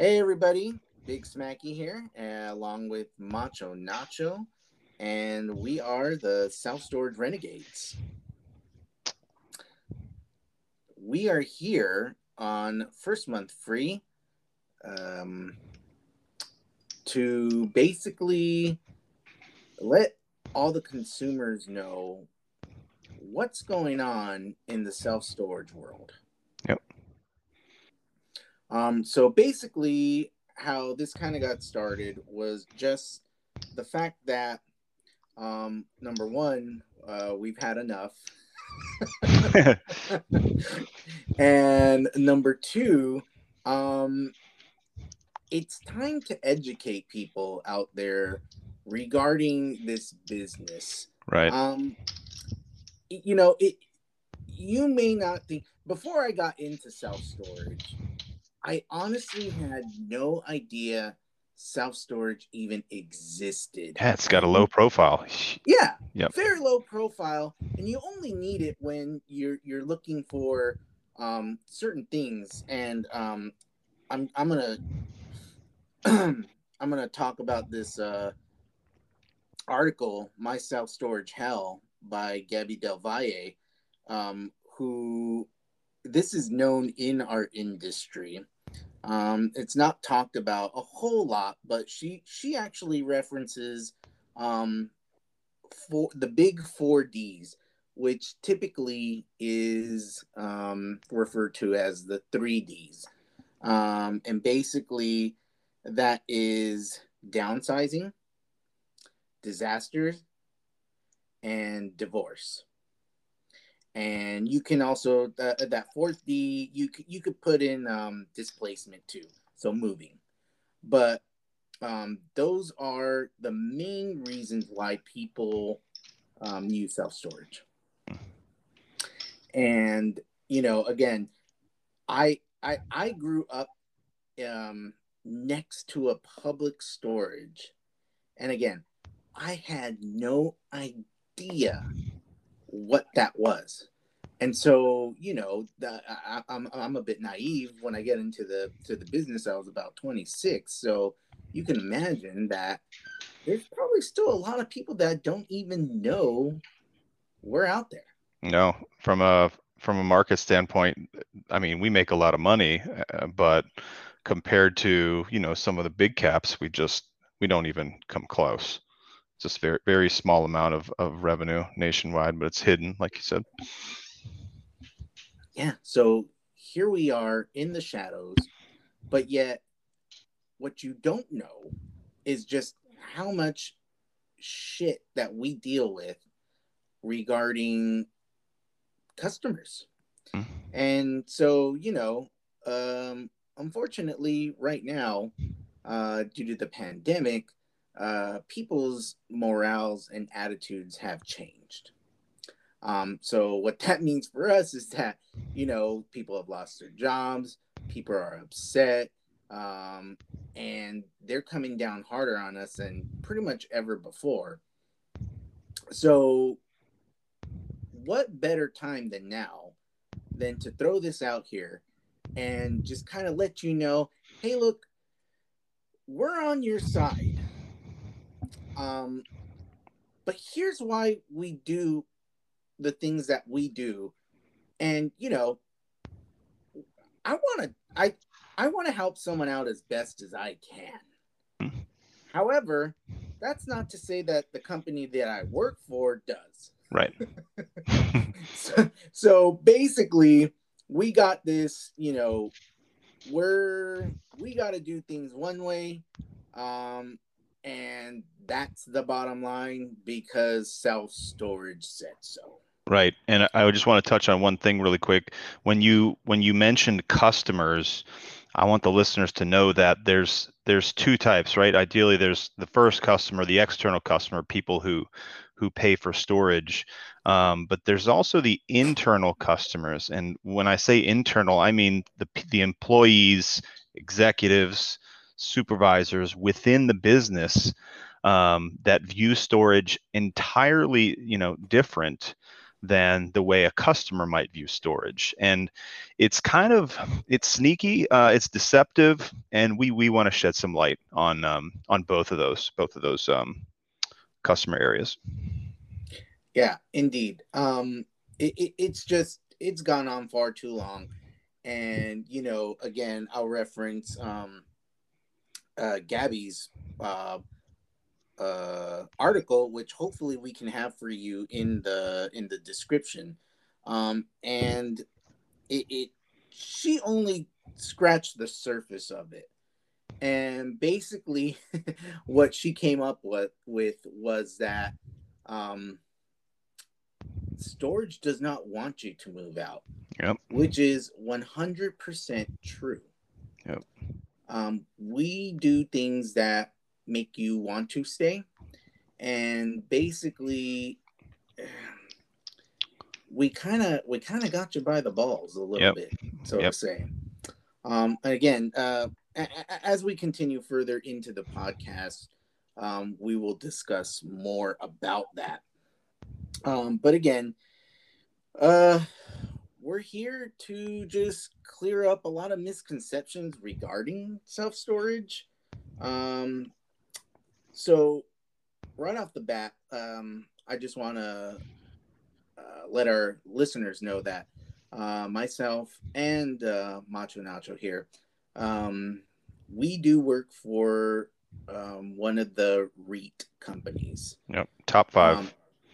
Hey, everybody. Big Smacky here, uh, along with Macho Nacho, and we are the Self Storage Renegades. We are here on first month free um, to basically let all the consumers know what's going on in the self storage world. Um, so basically, how this kind of got started was just the fact that, um, number one, uh, we've had enough. and number two, um, it's time to educate people out there regarding this business. right. Um, you know, it. You may not think before I got into self storage, I honestly had no idea self storage even existed. yeah, it's got a low profile. Yeah, Yep. very low profile, and you only need it when you're you're looking for um, certain things. And um, I'm I'm gonna I'm gonna talk about this uh, article, "My Self Storage Hell" by Gabby Del Valle, um, who this is known in our industry. Um, it's not talked about a whole lot, but she she actually references um, for the big four Ds, which typically is um, referred to as the three Ds, um, and basically that is downsizing, disasters, and divorce. And you can also uh, that fourth D you you could put in um, displacement too, so moving. But um, those are the main reasons why people um, use self storage. And you know, again, I I I grew up um, next to a public storage, and again, I had no idea what that was. And so, you know, I, I'm I'm a bit naive when I get into the to the business. I was about 26, so you can imagine that there's probably still a lot of people that don't even know we're out there. No, from a from a market standpoint, I mean, we make a lot of money, uh, but compared to, you know, some of the big caps, we just we don't even come close. Just very very small amount of, of revenue nationwide, but it's hidden, like you said. Yeah. So here we are in the shadows, but yet what you don't know is just how much shit that we deal with regarding customers. Mhm. And so, you know, um, unfortunately, right now, uh, due to the pandemic, uh, people's morals and attitudes have changed. Um, so, what that means for us is that, you know, people have lost their jobs, people are upset, um, and they're coming down harder on us than pretty much ever before. So, what better time than now than to throw this out here and just kind of let you know hey, look, we're on your side. Um, but here's why we do the things that we do. And, you know, I want to, I, I want to help someone out as best as I can. However, that's not to say that the company that I work for does. Right. so, so basically, we got this, you know, we're we got to do things one way, um, and that's the bottom line because self storage said so. Right. And I- just want to touch on one thing really quick. When you when you mentioned customers, I want the listeners to know that there's there's two types, right? Ideally, there's the first customer, the external customer, people who who pay for storage. Um, but there's also the internal customers. And when I say internal, I mean the the employees, executives, supervisors within the business um, that view storage entirely, you know, different than the way a customer might view storage. And it's kind of it's sneaky uh, it's deceptive and we we want to shed some light on um, on both of those both of those um, customer areas. Yeah indeed. Um, it, it, it's just it's gone on far too long. And you know again i'll reference um, uh, gabby's uh, uh, article, which hopefully we can have for you in the in the description. Um, and it, it she only scratched the surface of it. And basically, what she came up with, with was that um, storage does not want you to move out. Yep. Which is 100% true. Yep. Um, we do things that make you want to stay. And basically, we kind of we kind of got you by the balls a little Yep. bit, so Yep. to say. Um, again, uh, a- a- as we continue further into the podcast, um, we will discuss more about that. Um, but again, uh, we're here to just clear up a lot of misconceptions regarding self storage. Um, so, right off the bat, um, I just want to uh, let our listeners know that uh, myself and uh, Macho Nacho here, um, we do work for um, one of the REIT companies. Yep. Top five. Um,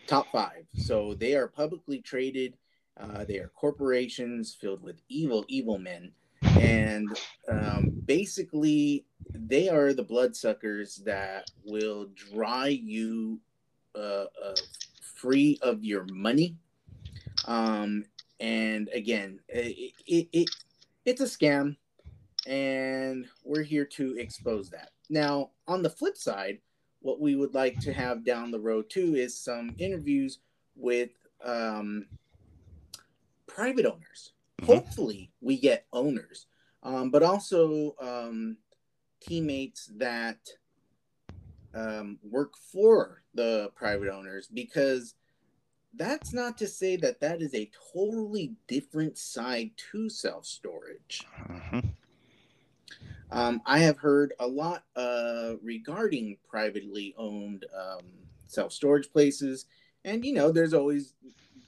top five. So they are publicly traded. Uh, they are corporations filled with evil, evil men, and um, basically they are the bloodsuckers that will dry you uh, uh, free of your money. Um, and again, it, it, it it's a scam, and we're here to expose that. Now, on the flip side, what we would like to have down the road too is some interviews with um, private owners. Mhm. Hopefully, we get owners, um, but also um, teammates that um, work for the private owners because that's not to say that that is a totally different side to self storage. Mhm. Um, I have heard a lot uh, regarding privately owned um, self storage places, and you know, there's always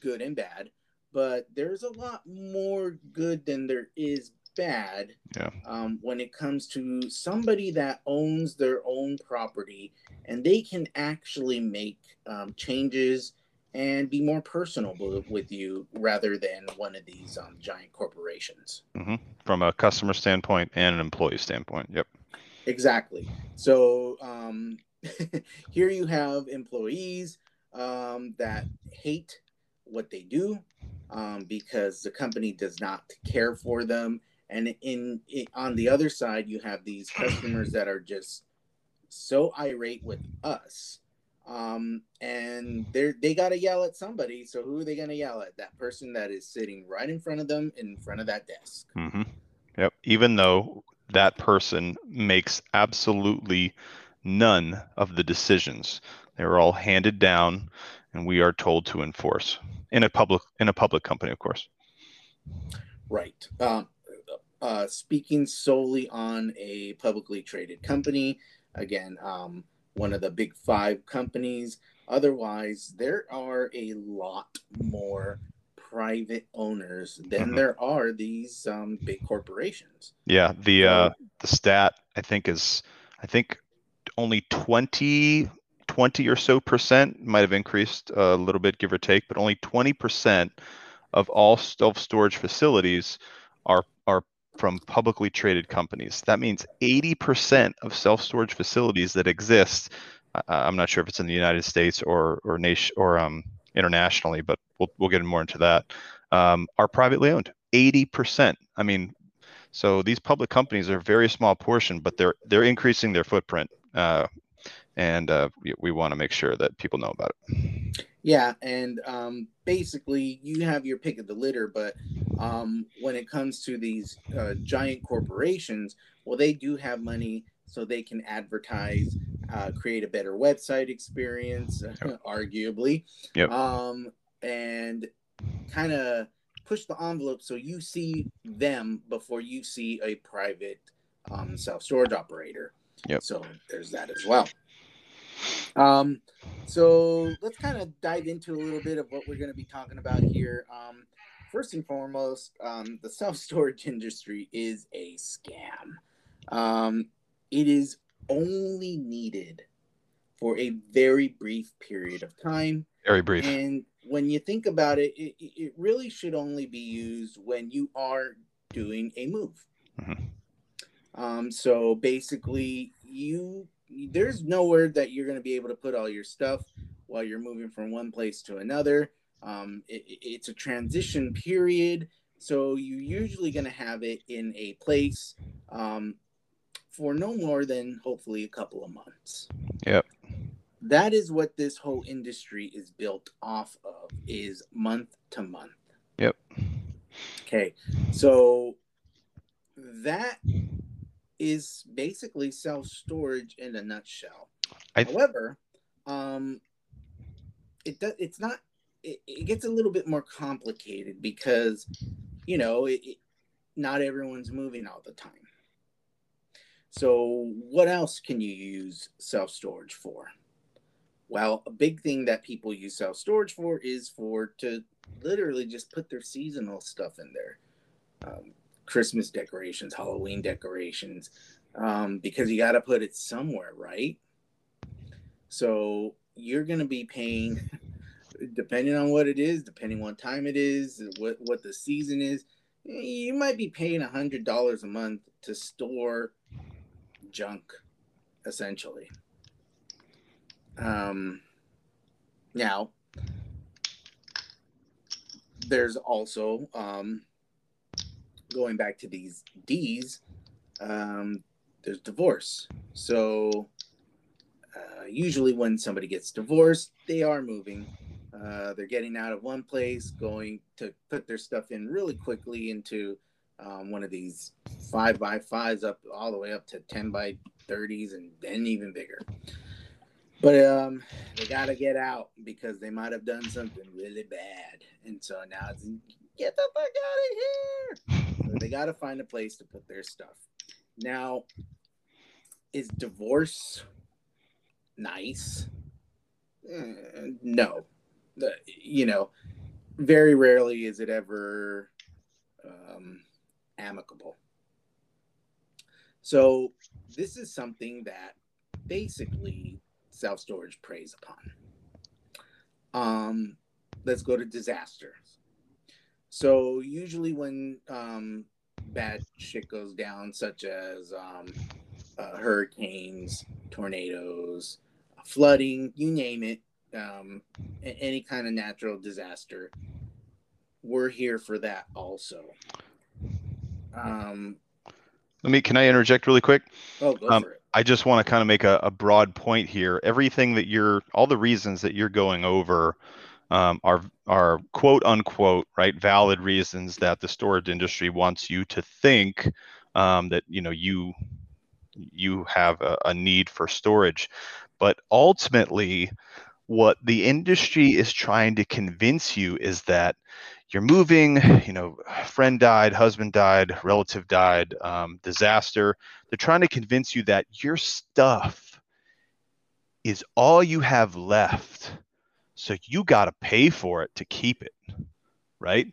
good and bad, but there's a lot more good than there is bad Yeah. um, when it comes to somebody that owns their own property and they can actually make um, changes and be more personable with you rather than one of these um, giant corporations. From a customer standpoint and an employee standpoint. Yep. Exactly. So um, here you have employees um, that hate what they do um, because the company does not care for them, and in, in on the other side you have these customers that are just so irate with us. Um, and they're they gotta yell at somebody. So who are they gonna yell at? That person that is sitting right in front of them, in front of that desk. Mm-hmm. Yep. Even though that person makes absolutely none of the decisions, they are all handed down, and we are told to enforce in a public in a public company, of course. Right. Um, uh, speaking solely on a publicly traded company, again, um, one of the big five companies. Otherwise, there are a lot more private owners than Mhm. there are these um, big corporations. Yeah. The uh, the stat I think is I think only 20 20 or so percent might have increased a little bit give or take but only 20 percent of all self-storage facilities are are from publicly traded companies. That means 80 percent of self-storage facilities that exist I- i'm not sure if it's in the united states or or nation or um internationally but we'll, we'll get more into that um, are privately owned. 80 percent. I mean so these public companies are a very small portion, but they're they're increasing their footprint, uh, and uh, we, we want to make sure that people know about it. Yeah, and um, basically, you have your pick of the litter, but um, when it comes to these uh, giant corporations, well, they do have money, so they can advertise, uh, create a better website experience, arguably. Yep. Um, and kind of push the envelope so you see them before you see a private um, self storage operator. Yep. So there's that as well. Um, so let's kind of dive into a little bit of what we're going to be talking about here. Um, first and foremost, um, the self storage industry is a scam. Um, it is only needed for a very brief period of time. Very brief. And when you think about it, it, it really should only be used when you are doing a move. Mm-hmm. Um, so basically, you there's nowhere that you're going to be able to put all your stuff while you're moving from one place to another. Um, it, it's a transition period, so you're usually going to have it in a place um, for no more than hopefully a couple of months. Yep. That is what this whole industry is built off of is month to month. Yep. Okay. So that is basically self storage in a nutshell. I... However, um, it does. It's not. It, it, gets a little bit more complicated because, you know, it, it, not everyone's moving all the time. So, what else can you use self storage for? Well, a big thing that people use self storage for is for to literally just put their seasonal stuff in there. Um, Christmas decorations, Halloween decorations, um, because you got to put it somewhere, right? So you're going to be paying, depending on what it is, depending on what time it is, what what the season is. You might be paying a hundred dollars a month to store junk, essentially. Um, now, there's also um, going back to these D's, um, there's divorce. So uh, usually when somebody gets divorced, they are moving. Uh, they're getting out of one place, going to put their stuff in really quickly into um, one of these five by fives up all the way up to 10 by 30s and then even bigger. But um, they got to get out because they might have done something really bad. And so now it's get the fuck out of here. So they got to find a place to put their stuff. Now, is divorce nice? Uh, no. The, you know, very rarely is it ever um, amicable. So, this is something that basically self storage preys upon. Um, let's go to disaster. So usually when um, bad shit goes down, such as um, uh, hurricanes, tornadoes, flooding, you name it, um, any kind of natural disaster, we're here for that also. Um, Let me. Can I interject really quick? Oh, go um, for it. I just want to kind of make a, a broad point here. Everything that you're, all the reasons that you're going over um, are are quote unquote right valid reasons that the storage industry wants you to think um, that you know you you have a, a need for storage. But ultimately what the industry is trying to convince you is that you're moving you know friend died husband died relative died um, disaster. They're trying to convince you that your stuff is all you have left so you got to pay for it to keep it, right?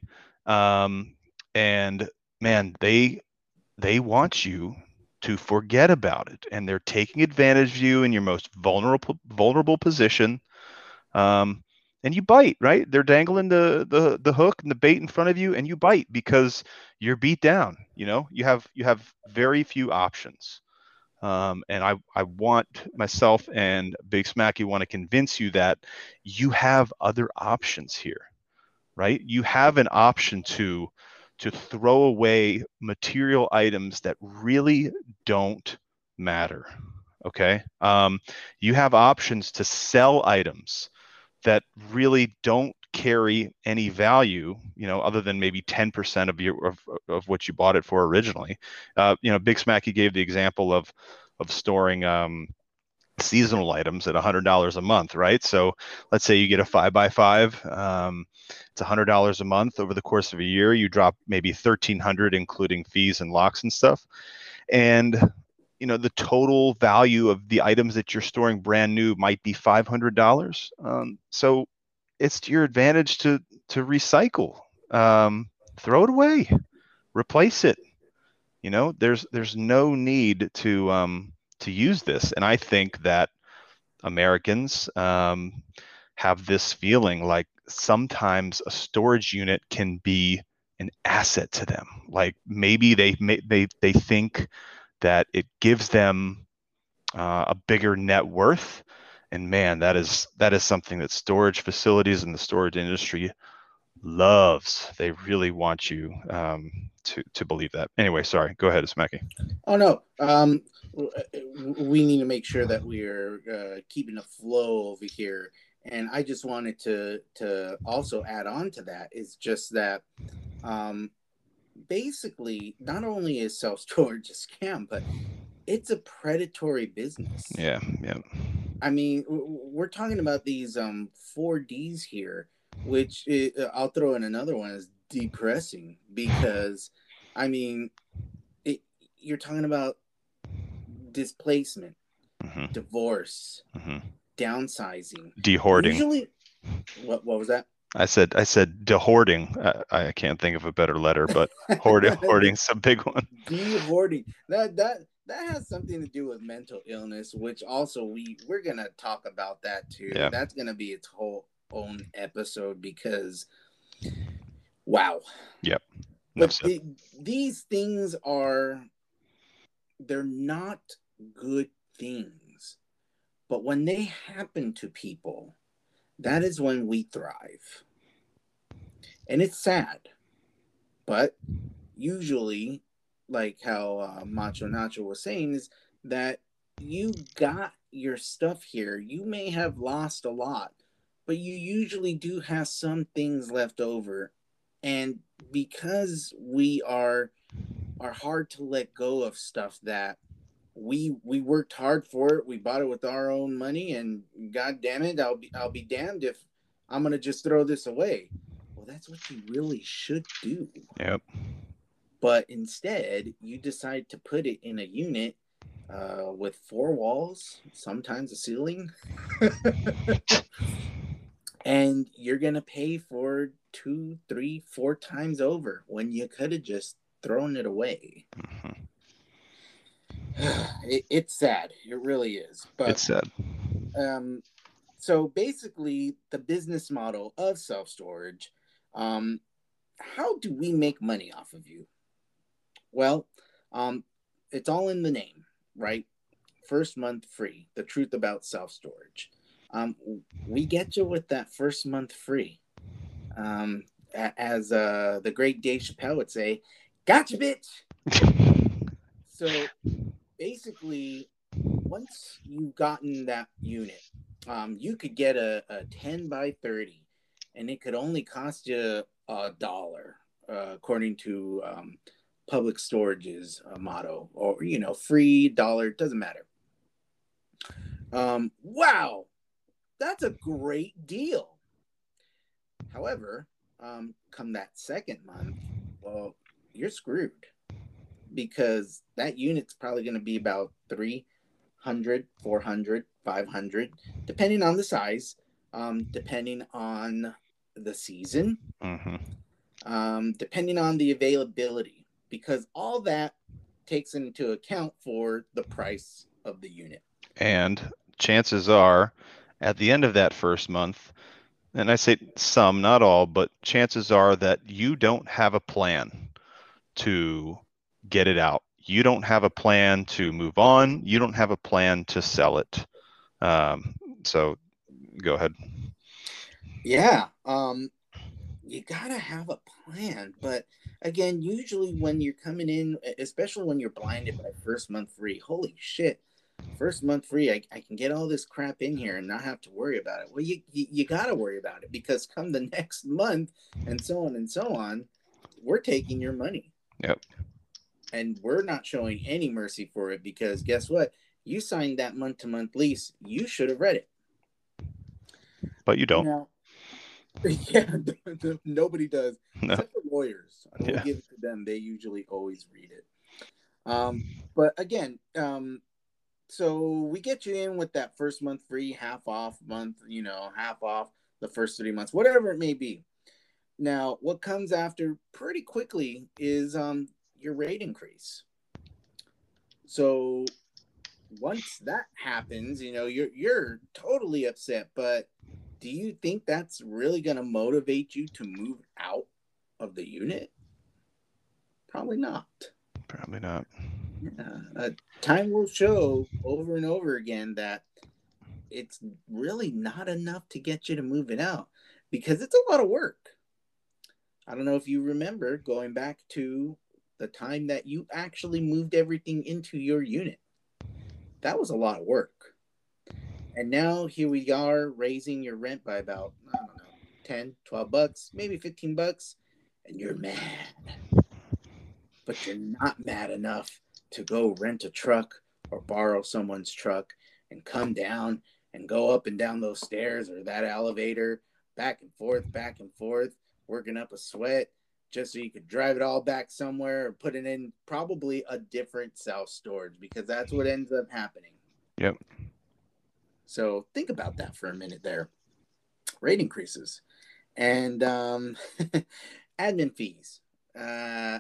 Um, and man, they they want you to forget about it, and they're taking advantage of you in your most vulnerable vulnerable position. Um, and you bite, right? They're dangling the, the the hook and the bait in front of you, and you bite because you're beat down. You know, you have you have very few options. Um, and I, I want myself and Big Smacky want to convince you that you have other options here, right? You have an option to to throw away material items that really don't matter. Okay, um, you have options to sell items that really don't carry any value, you know, other than maybe 10% of your of, of what you bought it for originally. Uh, you know, Big Smacky gave the example of of storing um, seasonal items at $100 a month, right? So let's say you get a five by five. Um, it's $100 a month over the course of a year. You drop maybe 1300 including fees and locks and stuff. And you know the total value of the items that you're storing brand new might be $500. Um, so it's to your advantage to to recycle. Um, throw it away, replace it. You know, there's there's no need to um, to use this. And I think that Americans um, have this feeling like sometimes a storage unit can be an asset to them. Like maybe they they they think that it gives them uh, a bigger net worth. And man, that is that is something that storage facilities and the storage industry loves. They really want you um, to to believe that. Anyway, sorry. Go ahead, Smacky. Oh no. Um, we need to make sure that we are uh, keeping a flow over here. And I just wanted to to also add on to that is just that um, basically not only is self storage a scam, but it's a predatory business. Yeah, yeah. I mean, we're talking about these um 4Ds here, which uh, I'll throw in another one is depressing because, I mean, it, you're talking about displacement, mm-hmm. divorce, mm-hmm. downsizing, dehoarding. Usually, what what was that? I said I said dehoarding. I, I can't think of a better letter, but hoarding hoarding's a big one. Dehoarding. That that that has something to do with mental illness, which also we we're gonna talk about that too. Yeah. That's gonna be its whole own episode because wow. Yep. But the, these things are they're not good things. But when they happen to people, that is when we thrive. And it's sad. But usually, like how uh, Macho Nacho was saying, is that you got your stuff here. You may have lost a lot, but you usually do have some things left over. And because we are are hard to let go of stuff that we we worked hard for it. We bought it with our own money, and God damn it, I'll be I'll be damned if I'm gonna just throw this away. Well, that's what you really should do. Yep. But instead, you decide to put it in a unit uh, with four walls, sometimes a ceiling, and you're gonna pay for two, three, four times over when you could have just thrown it away. Mm-hmm it, it's sad. It really is. But it's sad. Um, so basically, the business model of self storage. Um, how do we make money off of you? Well, um, it's all in the name, right? First month free. The truth about self storage. Um, we get you with that first month free. Um, as uh, the great Dave Chappelle would say, "Gotcha, bitch." so basically, once you've gotten that unit, um, you could get a, a 10 by 30 and it could only cost you a dollar, uh, according to um, public storage's uh, motto, or, you know, free dollar, doesn't matter. Um, wow, that's a great deal. However, um, come that second month, well, you're screwed because that unit's probably going to be about 300 400 500 depending on the size um, depending on the season mm-hmm. um, depending on the availability because all that takes into account for the price of the unit and chances are at the end of that first month and i say some not all but chances are that you don't have a plan to get it out. You don't have a plan to move on. You don't have a plan to sell it. Um, so go ahead. Yeah. Um, you gotta have a plan, but again, usually when you're coming in, especially when you're blinded by first month free, holy shit, first month free, I, I can get all this crap in here and not have to worry about it. Well, you, you, you gotta worry about it because come the next month and so on and so on, we're taking your money. Yep and we're not showing any mercy for it because guess what you signed that month to month lease. You should have read it. But you don't. Now, yeah, nobody does. No. Except for lawyers. I will Yeah. give it to them. They usually always read it. Um, but again, um, so we get you in with that first month free, half off month, you know, half off the first three months, whatever it may be. Now, what comes after pretty quickly is um your rate increase. So once that happens, you know, you're you're totally upset, but do you think that's really going to motivate you to move out of the unit? Probably not. Probably not. Yeah. Uh, time will show over and over again that it's really not enough to get you to move it out because it's a lot of work. I don't know if you remember going back to the time that you actually moved everything into your unit. That was a lot of work. And now here we are raising your rent by about, I don't know, 10, 12 bucks, maybe 15 bucks, and you're mad. But you're not mad enough to go rent a truck or borrow someone's truck and come down and go up and down those stairs or that elevator back and forth, back and forth, working up a sweat just so you could drive it all back somewhere or put it in probably a different self storage because that's what ends up happening. Yep. So think about that for a minute there. Rate increases and um, admin fees. Uh,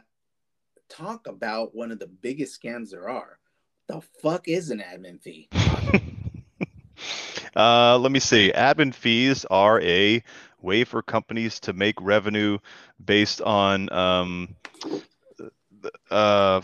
talk about one of the biggest scams there are. The fuck is an admin fee? uh, let me see. Admin fees are a way for companies to make revenue based on um, uh,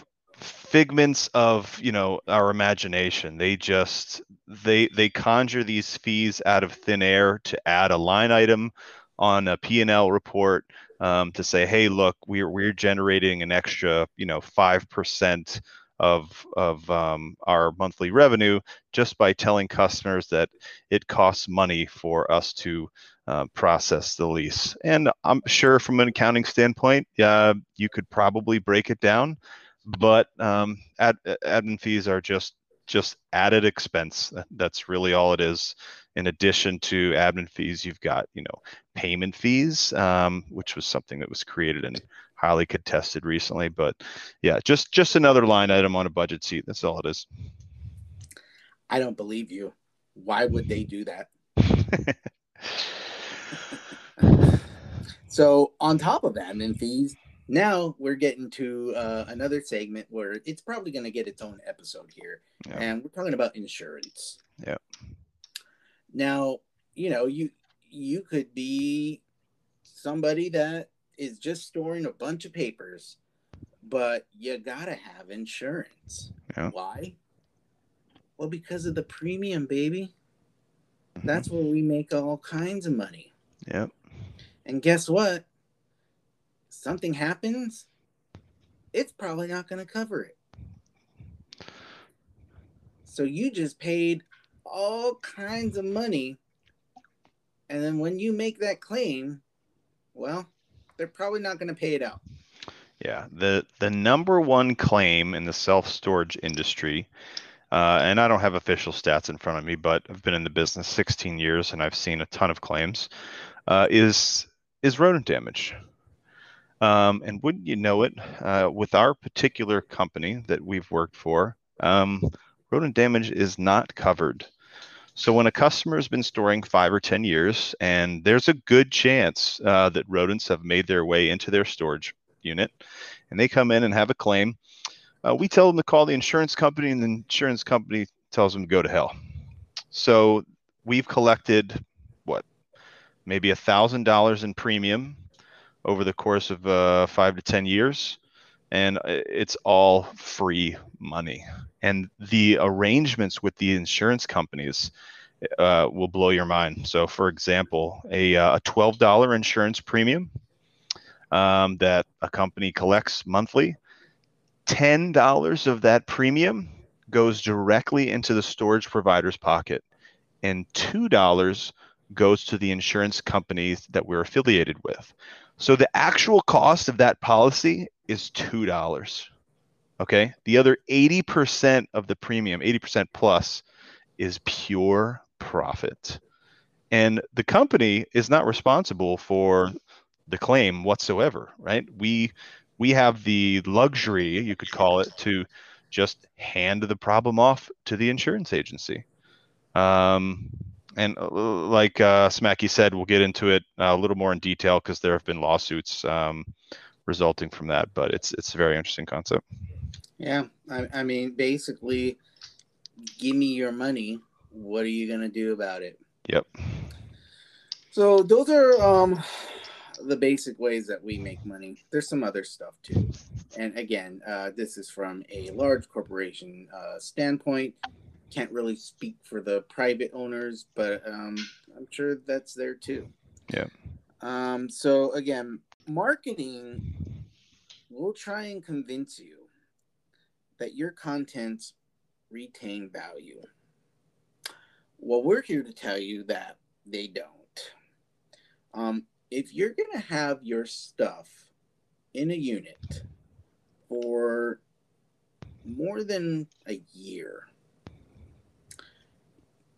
figments of you know our imagination. They just they they conjure these fees out of thin air to add a line item on a P&L report um, to say, hey, look, we're we're generating an extra you know five percent of of um, our monthly revenue just by telling customers that it costs money for us to uh, process the lease. And I'm sure from an accounting standpoint, yeah, you could probably break it down, but um, ad, admin fees are just just added expense. That's really all it is. In addition to admin fees, you've got you know payment fees, um, which was something that was created and highly contested recently. But yeah, just just another line item on a budget sheet. That's all it is. I don't believe you. Why would they do that? so on top of admin fees, now we're getting to uh, another segment where it's probably going to get its own episode here, Yeah. and we're talking about insurance. Yeah. Now, you know, you you could be somebody that is just storing a bunch of papers, but you gotta have insurance. Yeah. Why? Well, because of the premium, baby. That's where we make all kinds of money. Yep. And guess what? Something happens, it's probably not going to cover it. So you just paid all kinds of money. And then when you make that claim, well, they're probably not going to pay it out. Yeah, the the number one claim in the self storage industry, uh, and I don't have official stats in front of me, but I've been in the business 16 years and I've seen a ton of claims, uh, is is rodent damage. Um, and wouldn't you know it, uh, with our particular company that we've worked for, um, rodent damage is not covered. So when a customer has been storing five or 10 years, and there's a good chance uh, that rodents have made their way into their storage unit, and they come in and have a claim, uh, we tell them to call the insurance company, and the insurance company tells them to go to hell. So we've collected what, maybe a thousand dollars in premium over the course of uh, five to ten years, and it's all free money. And the arrangements with the insurance companies uh, will blow your mind. So, for example, a, uh, a $12 insurance premium um, that a company collects monthly, $10 of that premium goes directly into the storage provider's pocket, and $2 goes to the insurance companies that we're affiliated with. So the actual cost of that policy is $2. Okay. The other 80% of the premium, 80% plus, is pure profit. And the company is not responsible for the claim whatsoever, right? We we have the luxury, you could call it, to just hand the problem off to the insurance agency. Um, and uh, like uh, Smacky said, we'll get into it uh, a little more in detail because there have been lawsuits um, resulting from that. But it's it's a very interesting concept. Yeah, I, I mean, basically, give me your money. What are you gonna do about it? Yep. So those are um, the basic ways that we make money. There's some other stuff too. And again, uh, this is from a large corporation uh, standpoint. Can't really speak for the private owners, but um, I'm sure that's there too. Yeah. Um, so again, marketing will try and convince you that your contents retain value. Well, we're here to tell you that they don't. Um, if you're going to have your stuff in a unit for more than a year,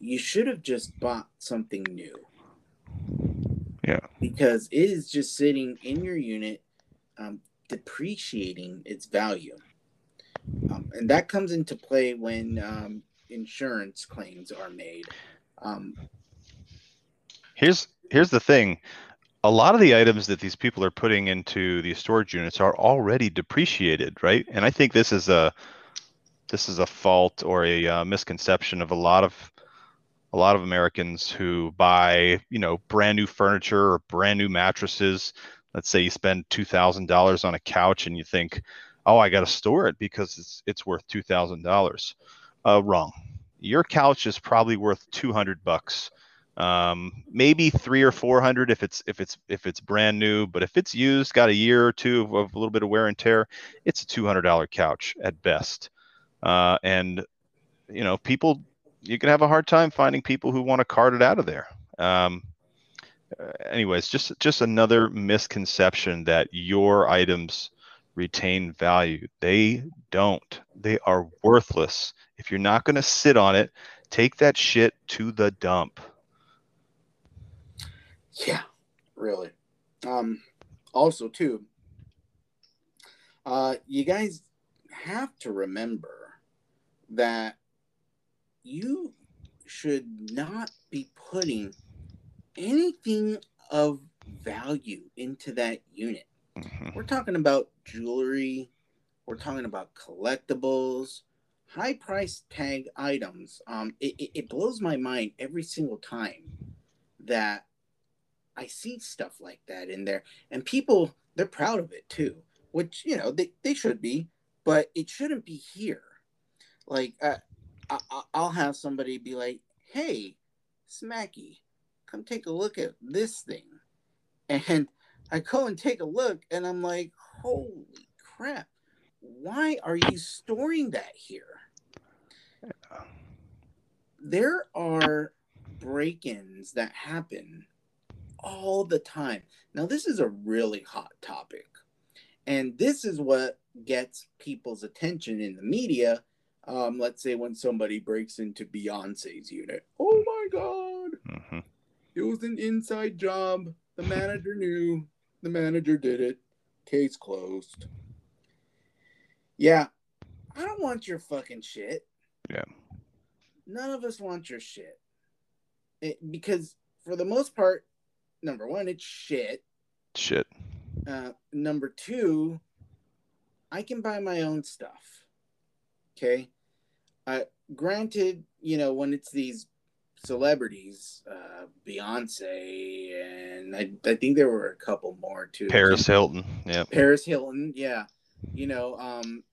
you should have just bought something new. Yeah. Because it is just sitting in your unit, um, depreciating its value. Um, and that comes into play when um, insurance claims are made. Um, here's here's the thing a lot of the items that these people are putting into these storage units are already depreciated right and i think this is a this is a fault or a uh, misconception of a lot of a lot of americans who buy you know brand new furniture or brand new mattresses. Let's say you spend $2000 on a couch and you think oh i got to store it because it's it's worth $2000 uh, wrong. Your couch is probably worth 200 bucks. Um, maybe three or four hundred if it's if it's if it's brand new but if it's used got a year or two of, of a little bit of wear and tear it's a $200 couch at best. Uh, and you know people you can have a hard time finding people who want to cart it out of there. Um, uh, anyways just just another misconception that your items retain value. They don't. They are worthless. If you're not going to sit on it take that shit to the dump. Yeah, really. Um, also, too, uh, you guys have to remember that you should not be putting anything of value into that unit. Mm-hmm. We're talking about jewelry, we're talking about collectibles, high price tag items. Um, it, it, it blows my mind every single time that I see stuff like that in there, and people they're proud of it too, which you know they, they should be, but it shouldn't be here. Like uh, I, I'll have somebody be like, "Hey, Smacky, come take a look at this thing," and I go and take a look, and I'm like, "Holy crap! Why are you storing that here?" There are break-ins that happen all the time. Now, this is a really hot topic. And this is what gets people's attention in the media. Um, let's say when somebody breaks into Beyonce's unit. Oh my God. Mm-hmm. It was an inside job. The manager knew. The manager did it. Case closed. Yeah. I don't want your fucking shit. Yeah. None of us want your shit. It, because for the most part, number one, it's shit. Shit. Uh, number two, I can buy my own stuff. Okay. Uh, granted, you know, when it's these celebrities, uh, Beyonce, and I, I think there were a couple more too. Paris Hilton. Yeah. Paris Hilton. Yeah. You know, um,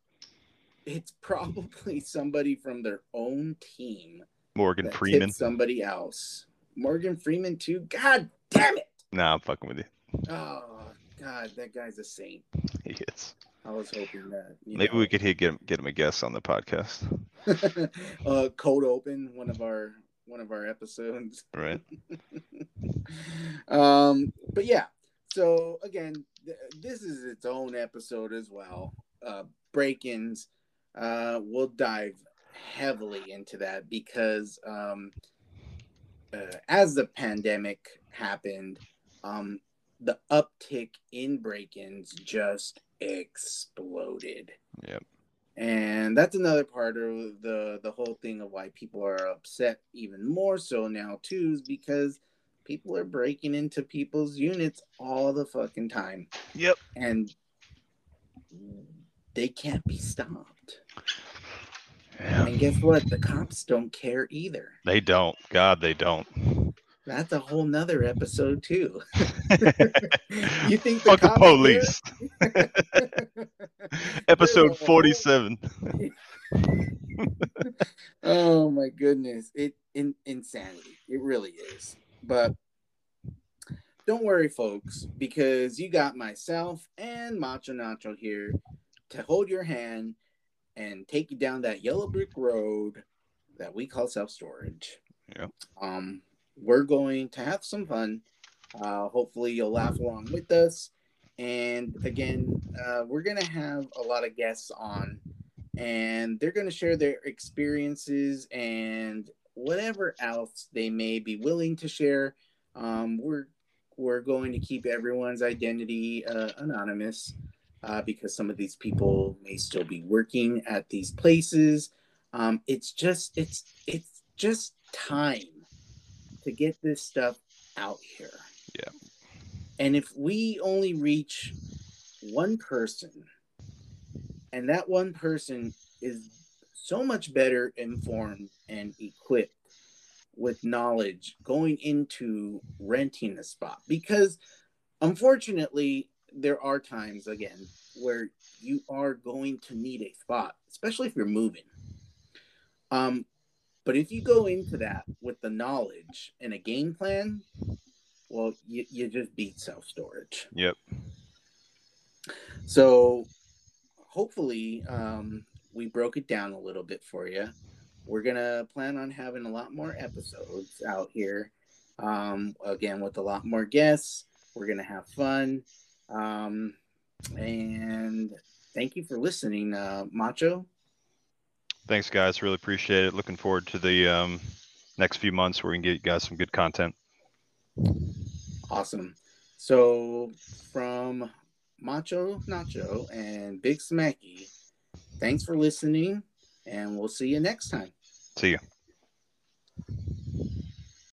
it's probably somebody from their own team. Morgan Freeman. Somebody else. Morgan Freeman too. God damn it! Nah, I'm fucking with you. Oh God, that guy's a saint. He is. I was hoping that. Maybe know. we could get him, get him a guest on the podcast. uh, Code Open, one of our one of our episodes. Right. um, but yeah. So again, th- this is its own episode as well. Uh, break-ins. uh, we'll dive heavily into that because um, uh, as the pandemic happened, um, the uptick in break-ins just exploded. Yep. And that's another part of the the whole thing of why people are upset even more so now too, is because people are breaking into people's units all the fucking time. Yep. And they can't be stopped. Yeah. And guess what? The cops don't care either. They don't. God, they don't. That's a whole nother episode too. you think Fuck the police. Episode 47. oh my goodness it in, insanity it really is but don't worry folks because you got myself and macho nacho here to hold your hand and take you down that yellow brick road that we call self-storage Yep. um we're going to have some fun uh hopefully you'll laugh along with us and again uh, we're gonna have a lot of guests on and they're going to share their experiences and whatever else they may be willing to share. Um, we're we're going to keep everyone's identity uh, anonymous uh, because some of these people may still be working at these places. Um, it's just it's it's just time to get this stuff out here. Yeah. And if we only reach one person and that one person is so much better informed and equipped with knowledge going into renting a spot because unfortunately there are times again where you are going to need a spot especially if you're moving um but if you go into that with the knowledge and a game plan well you, you just beat self-storage Yep. so hopefully um, we broke it down a little bit for you. We're gonna plan on having a lot more episodes out here. Um, again, with a lot more guests. We're gonna have fun. Um, and thank you for listening, uh, Macho. Thanks, guys. Really appreciate it. Looking forward to the um, next few months where we can get you guys some good content. Awesome. So from Macho Nacho and Big Smacky, thanks for listening, and we'll see you next time. See you.